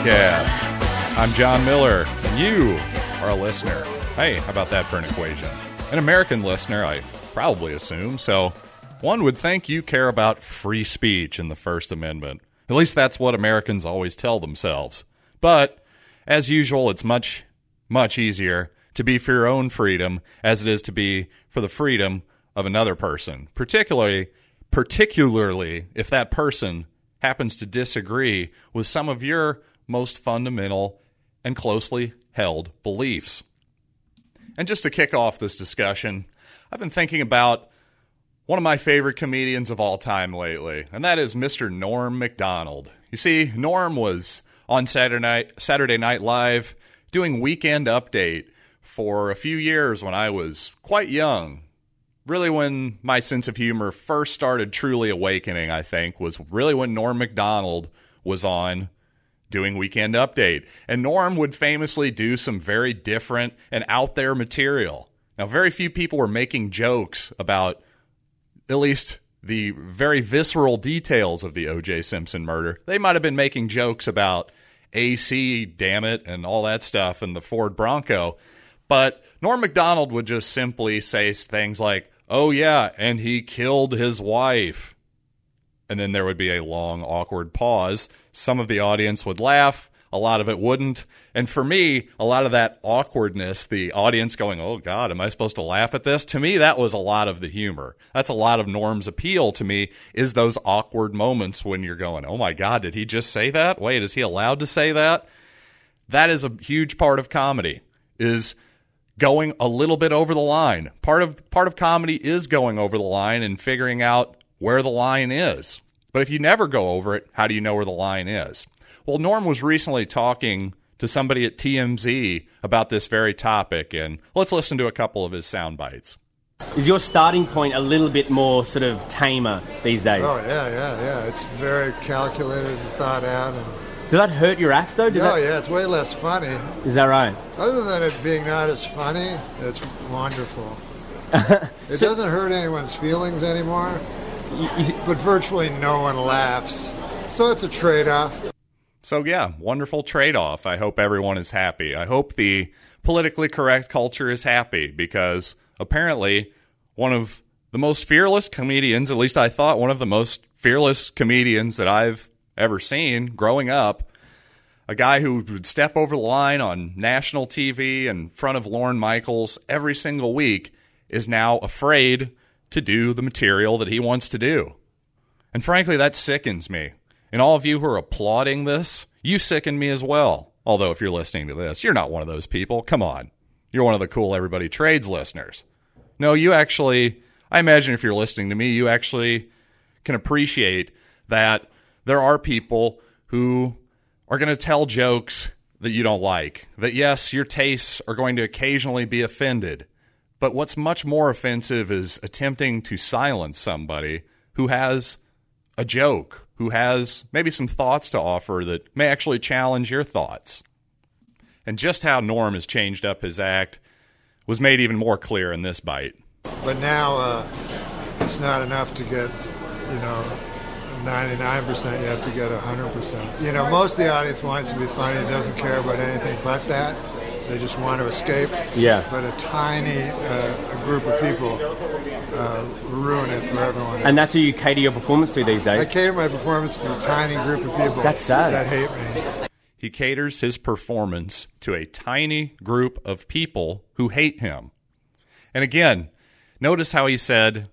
Podcast. I'm John Miller, and you are a listener. Hey, how about that for an equation? An American listener, I probably assume. So, one would think you care about free speech in the First Amendment. At least that's what Americans always tell themselves. But, as usual, it's much, much easier to be for your own freedom as it is to be for the freedom of another person, particularly particularly if that person happens to disagree with some of your most fundamental and closely held beliefs. And just to kick off this discussion, I've been thinking about one of my favorite comedians of all time lately, and that is Mr. Norm MacDonald. You see, Norm was on Saturday Night, Saturday Night Live doing Weekend Update for a few years when I was quite young, really when my sense of humor first started truly awakening, I think, was really when Norm MacDonald was on doing Weekend Update. And Norm would famously do some very different and out there material. Now, very few people were making jokes about at least the very visceral details of the O.J. Simpson murder. They might have been making jokes about AC, damn it, and all that stuff, and the Ford Bronco. But Norm MacDonald would just simply say things like, oh, yeah, and he killed his wife. And then there would be a long, awkward pause. Some of the audience would laugh, a lot of it wouldn't. And for me, a lot of that awkwardness, the audience going, oh, God, am I supposed to laugh at this? To me, that was a lot of the humor. That's a lot of Norm's appeal to me, is those awkward moments when you're going, oh, my God, did he just say that? Wait, is he allowed to say that? That is a huge part of comedy, is going a little bit over the line. Part of part of comedy is going over the line and figuring out where the line is. But if you never go over it, how do you know where the line is? Well, Norm was recently talking to somebody at TMZ about this very topic, and let's listen to a couple of his sound bites. Is your starting point a little bit more sort of tamer these days? Oh yeah, yeah, yeah. It's very calculated and thought out, and does that hurt your act though? Does oh that... yeah, it's way less funny. Is that right? Other than it being not as funny, it's wonderful. it so, doesn't hurt anyone's feelings anymore, but virtually no one laughs. So it's a trade-off. So yeah, wonderful trade-off. I hope everyone is happy. I hope the politically correct culture is happy because apparently one of the most fearless comedians, at least I thought one of the most fearless comedians that I've ever seen growing up. A guy who would step over the line on national TV in front of Lorne Michaels every single week is now afraid to do the material that he wants to do. And frankly, that sickens me. And all of you who are applauding this, you sicken me as well. Although, if you're listening to this, you're not one of those people. Come on. You're one of the cool Everybody Trades listeners. No, you actually, I imagine if you're listening to me, you actually can appreciate that there are people who are going to tell jokes that you don't like. That, yes, your tastes are going to occasionally be offended. But what's much more offensive is attempting to silence somebody who has a joke, who has maybe some thoughts to offer that may actually challenge your thoughts. And just how Norm has changed up his act was made even more clear in this bite. But now uh, it's not enough to get, you know, 99%, you have to get 100%. You know, most of the audience wants to be funny, doesn't care about anything but that. They just want to escape. Yeah. But a tiny uh, group of people uh, ruin it for everyone. And that's who you cater your performance to these days? I cater my performance to a tiny group of people that's sad. that hate me. He caters his performance to a tiny group of people who hate him. And again, notice how he said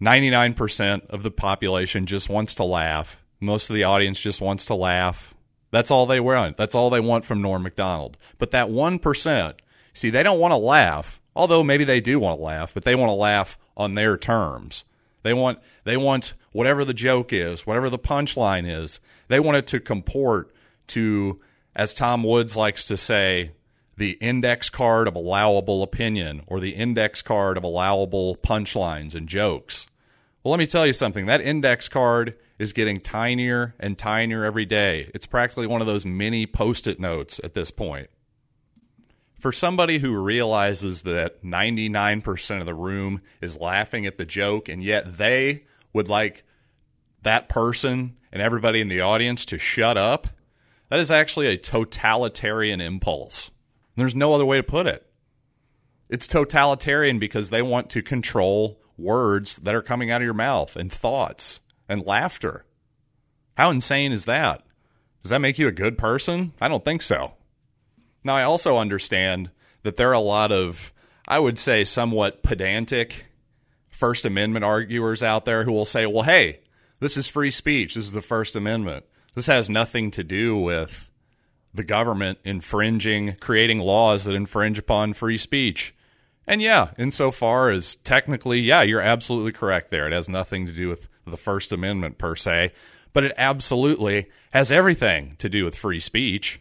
99% of the population just wants to laugh. Most of the audience just wants to laugh. That's all they want. That's all they want from Norm MacDonald. But that 1%, see, they don't want to laugh, although maybe they do want to laugh, but they want to laugh on their terms. They want they want whatever the joke is, whatever the punchline is. They want it to comport to as Tom Woods likes to say, the index card of allowable opinion or the index card of allowable punchlines and jokes. Well, let me tell you something. That index card is getting tinier and tinier every day. It's practically one of those mini post it notes at this point. For somebody who realizes that 99% of the room is laughing at the joke, and yet they would like that person and everybody in the audience to shut up, That is actually a totalitarian impulse. There's no other way to put it. It's totalitarian because they want to control words that are coming out of your mouth and thoughts and laughter. How insane is that? Does that make you a good person? I don't think so. Now, I also understand that there are a lot of, I would say, somewhat pedantic First Amendment arguers out there who will say, well, hey, this is free speech. This is the First Amendment. This has nothing to do with the government infringing, creating laws that infringe upon free speech. And yeah, insofar as technically, yeah, you're absolutely correct there. It has nothing to do with the First Amendment per se, but it absolutely has everything to do with free speech.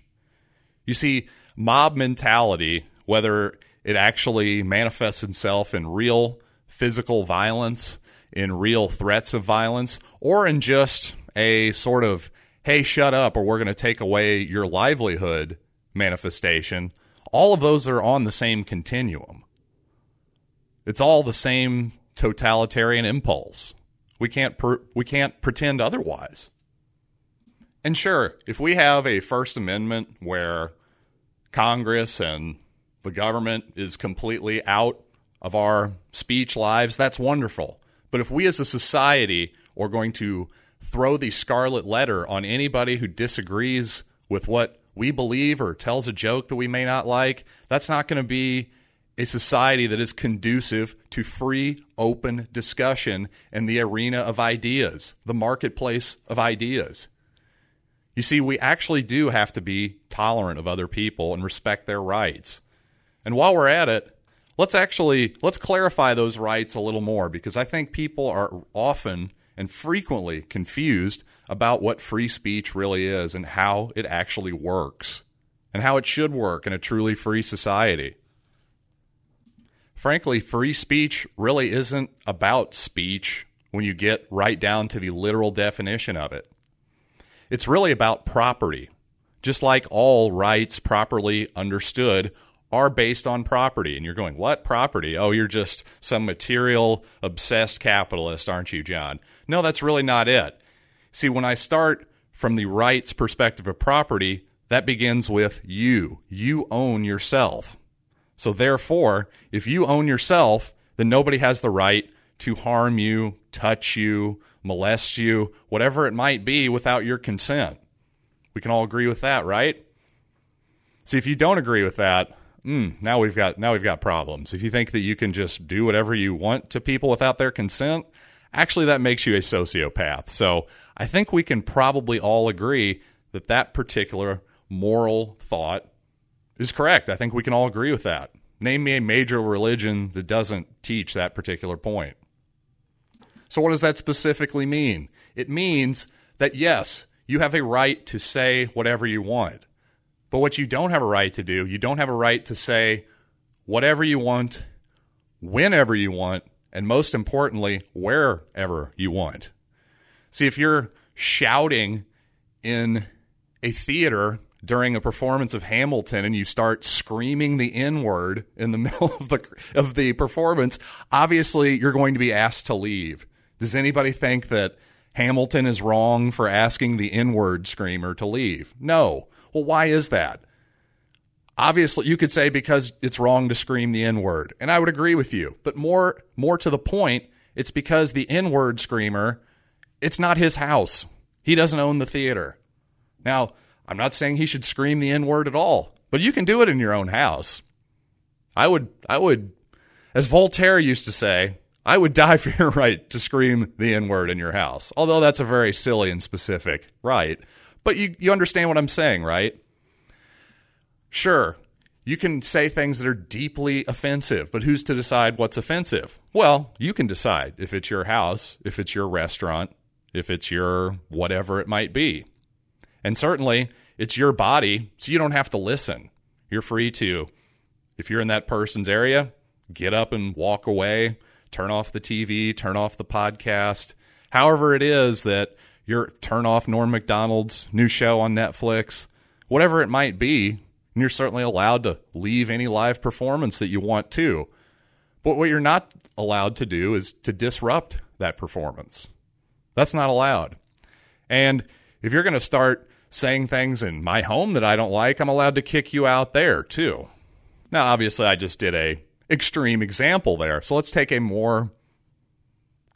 You see, mob mentality, whether it actually manifests itself in real physical violence, in real threats of violence, or in just a sort of, hey, shut up, or we're going to take away your livelihood manifestation, all of those are on the same continuum. It's all the same totalitarian impulse. We can't per- we can't pretend otherwise. And sure, if we have a First Amendment where Congress and the government is completely out of our speech lives, that's wonderful. But if we as a society are going to throw the scarlet letter on anybody who disagrees with what we believe or tells a joke that we may not like, that's not going to be a society that is conducive to free, open discussion in the arena of ideas, the marketplace of ideas. You see, we actually do have to be tolerant of other people and respect their rights. And while we're at it, let's actually let's clarify those rights a little more because I think people are often and frequently confused about what free speech really is and how it actually works and how it should work in a truly free society frankly, free speech really isn't about speech when you get right down to the literal definition of it. It's really about property. Just like all rights properly understood are based on property. And you're going, what property? Oh, you're just some material obsessed capitalist, aren't you, John? No, that's really not it. See, when I start from the rights perspective of property, that begins with you. You own yourself. So therefore, if you own yourself, then nobody has the right to harm you, touch you, molest you, whatever it might be without your consent. We can all agree with that, right? See, if you don't agree with that, mm, now we've got now we've got problems. If you think that you can just do whatever you want to people without their consent, actually that makes you a sociopath. So, I think we can probably all agree that that particular moral thought is correct. I think we can all agree with that. Name me a major religion that doesn't teach that particular point. So, what does that specifically mean? It means that, yes, you have a right to say whatever you want. But what you don't have a right to do, you don't have a right to say whatever you want, whenever you want, and most importantly, wherever you want. See, if you're shouting in a theater during a performance of Hamilton and you start screaming the N word in the middle of the of the performance, obviously you're going to be asked to leave. Does anybody think that Hamilton is wrong for asking the N word screamer to leave? No. Well, why is that? Obviously, you could say because it's wrong to scream the N word, and I would agree with you. But more more to the point, it's because the N word screamer, it's not his house. He doesn't own the theater. Now, I'm not saying he should scream the N word at all, but you can do it in your own house. I would, I would, as Voltaire used to say, I would die for your right to scream the N word in your house. Although that's a very silly and specific right. But you, you understand what I'm saying, right? Sure, you can say things that are deeply offensive, but who's to decide what's offensive? Well, you can decide if it's your house, if it's your restaurant, if it's your whatever it might be. And certainly, it's your body, so you don't have to listen. You're free to, if you're in that person's area, get up and walk away, turn off the TV, turn off the podcast. However, it is that you're turn off Norm Macdonald's new show on Netflix, whatever it might be, and you're certainly allowed to leave any live performance that you want to. But what you're not allowed to do is to disrupt that performance. That's not allowed. And if you're going to start saying things in my home that I don't like, I'm allowed to kick you out there too. Now, obviously, I just did a extreme example there. So let's take a more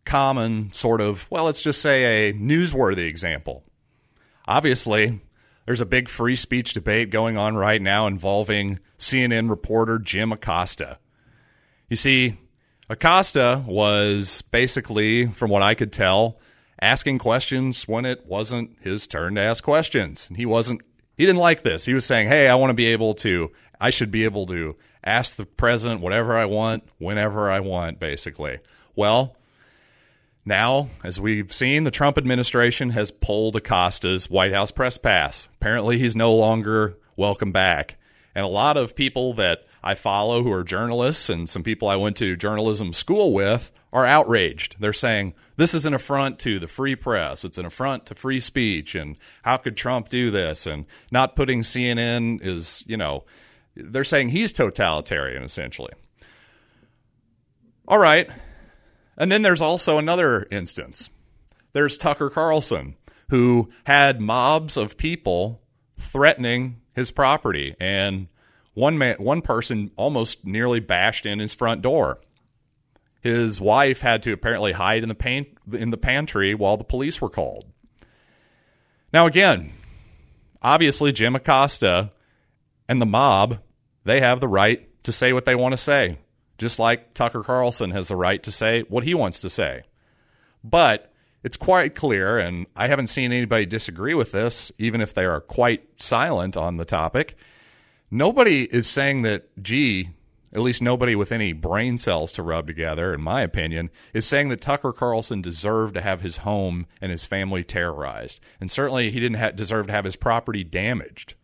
common sort of, well, let's just say a newsworthy example. Obviously, there's a big free speech debate going on right now involving CNN reporter Jim Acosta. You see, Acosta was basically, from what I could tell, asking questions when it wasn't his turn to ask questions. And he wasn't he didn't like this. He was saying, "Hey, I want to be able to I should be able to ask the president whatever I want whenever I want basically." Well, now, as we've seen, the Trump administration has pulled Acosta's White House press pass. Apparently, he's no longer welcome back. And a lot of people that I follow who are journalists and some people I went to journalism school with are outraged. They're saying this is an affront to the free press. It's an affront to free speech. And how could Trump do this? And not putting CNN is, you know, they're saying he's totalitarian, essentially. All right. And then there's also another instance. There's Tucker Carlson, who had mobs of people threatening his property, and one man, one person almost nearly bashed in his front door. His wife had to apparently hide in the pan- in the pantry while the police were called. Now again, obviously Jim Acosta and the mob, they have the right to say what they want to say just like Tucker Carlson has the right to say what he wants to say. But it's quite clear, and I haven't seen anybody disagree with this, even if they are quite silent on the topic. Nobody is saying that, gee, at least nobody with any brain cells to rub together, in my opinion, is saying that Tucker Carlson deserved to have his home and his family terrorized. And certainly he didn't ha- deserve to have his property damaged.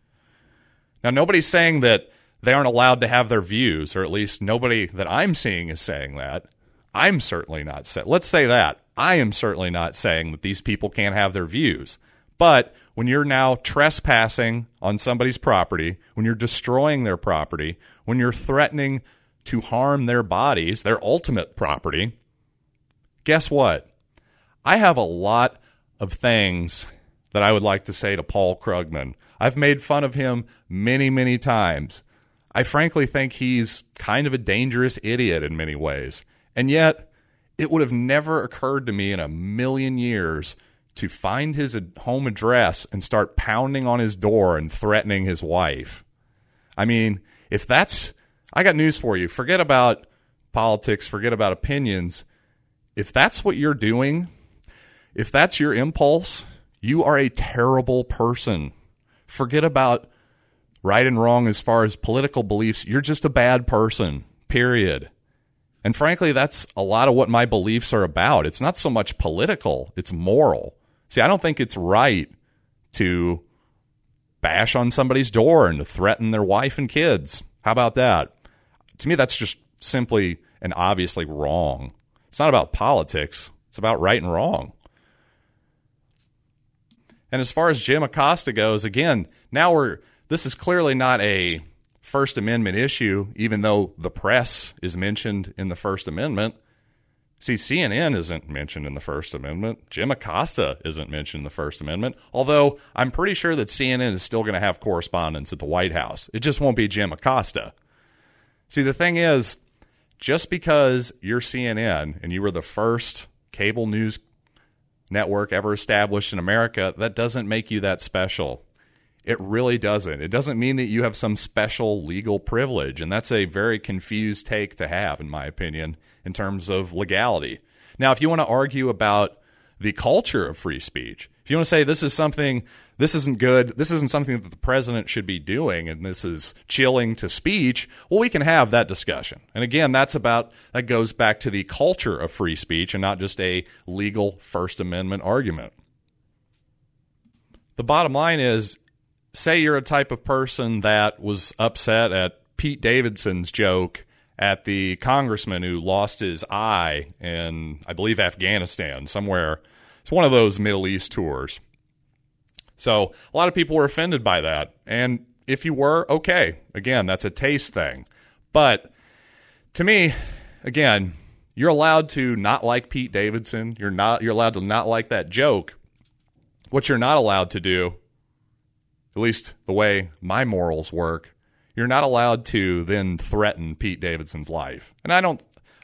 Now, nobody's saying that they aren't allowed to have their views, or at least nobody that I'm seeing is saying that. I'm certainly not saying. Let's say that I am certainly not saying that these people can't have their views. But when you're now trespassing on somebody's property, when you're destroying their property, when you're threatening to harm their bodies, their ultimate property, guess what? I have a lot of things that I would like to say to Paul Krugman. I've made fun of him many, many times. I frankly think he's kind of a dangerous idiot in many ways. And yet, it would have never occurred to me in a million years to find his home address and start pounding on his door and threatening his wife. I mean, if that's, I got news for you. Forget about politics, forget about opinions. If that's what you're doing, if that's your impulse, you are a terrible person. Forget about right and wrong as far as political beliefs. You're just a bad person, period. And frankly, that's a lot of what my beliefs are about. It's not so much political, it's moral. See, I don't think it's right to bash on somebody's door and to threaten their wife and kids. How about that? To me, that's just simply and obviously wrong. It's not about politics, it's about right and wrong. And as far as Jim Acosta goes, again, now we're this is clearly not a First Amendment issue, even though the press is mentioned in the First Amendment. See, CNN isn't mentioned in the First Amendment. Jim Acosta isn't mentioned in the First Amendment, although I'm pretty sure that CNN is still going to have correspondents at the White House. It just won't be Jim Acosta. See, the thing is, just because you're CNN and you were the first cable news network ever established in America, that doesn't make you that special. It really doesn't. It doesn't mean that you have some special legal privilege. And that's a very confused take to have, in my opinion, in terms of legality. Now, if you want to argue about the culture of free speech, if you want to say this is something, this isn't good, this isn't something that the president should be doing, and this is chilling to speech, well, we can have that discussion. And again, that's about, that goes back to the culture of free speech and not just a legal First Amendment argument. The bottom line is say you're a type of person that was upset at Pete Davidson's joke at the congressman who lost his eye in, I believe, Afghanistan, somewhere. It's one of those Middle East tours. So a lot of people were offended by that. And if you were, okay. Again, that's a taste thing. But to me, again, you're allowed to not like Pete Davidson. You're not you're allowed to not like that joke. What you're not allowed to do at least the way my morals work, you're not allowed to then threaten Pete Davidson's life. And I don't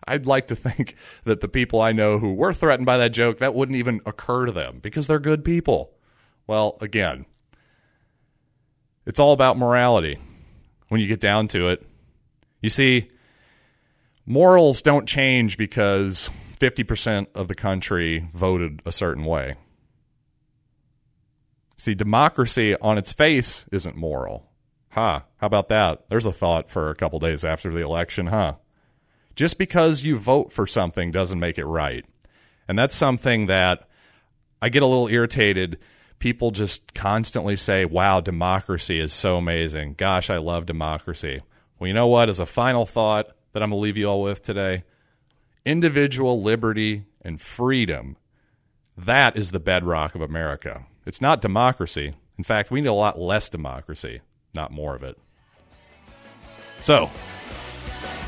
I'd like to think that the people I know who were threatened by that joke, that wouldn't even occur to them because they're good people. Well, again, it's all about morality when you get down to it. You see, morals don't change because 50% of the country voted a certain way. See, democracy on its face isn't moral. Huh. How about that? There's a thought for a couple days after the election, huh? Just because you vote for something doesn't make it right. And that's something that I get a little irritated. People just constantly say, wow, democracy is so amazing. Gosh, I love democracy. Well, you know what? As a final thought that I'm going to leave you all with today, individual liberty and freedom, that is the bedrock of America. It's not democracy. In fact, we need a lot less democracy, not more of it. So,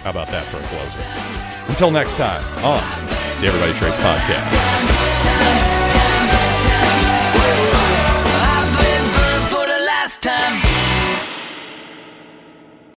how about that for a closer? Until next time on the Everybody Trades Podcast.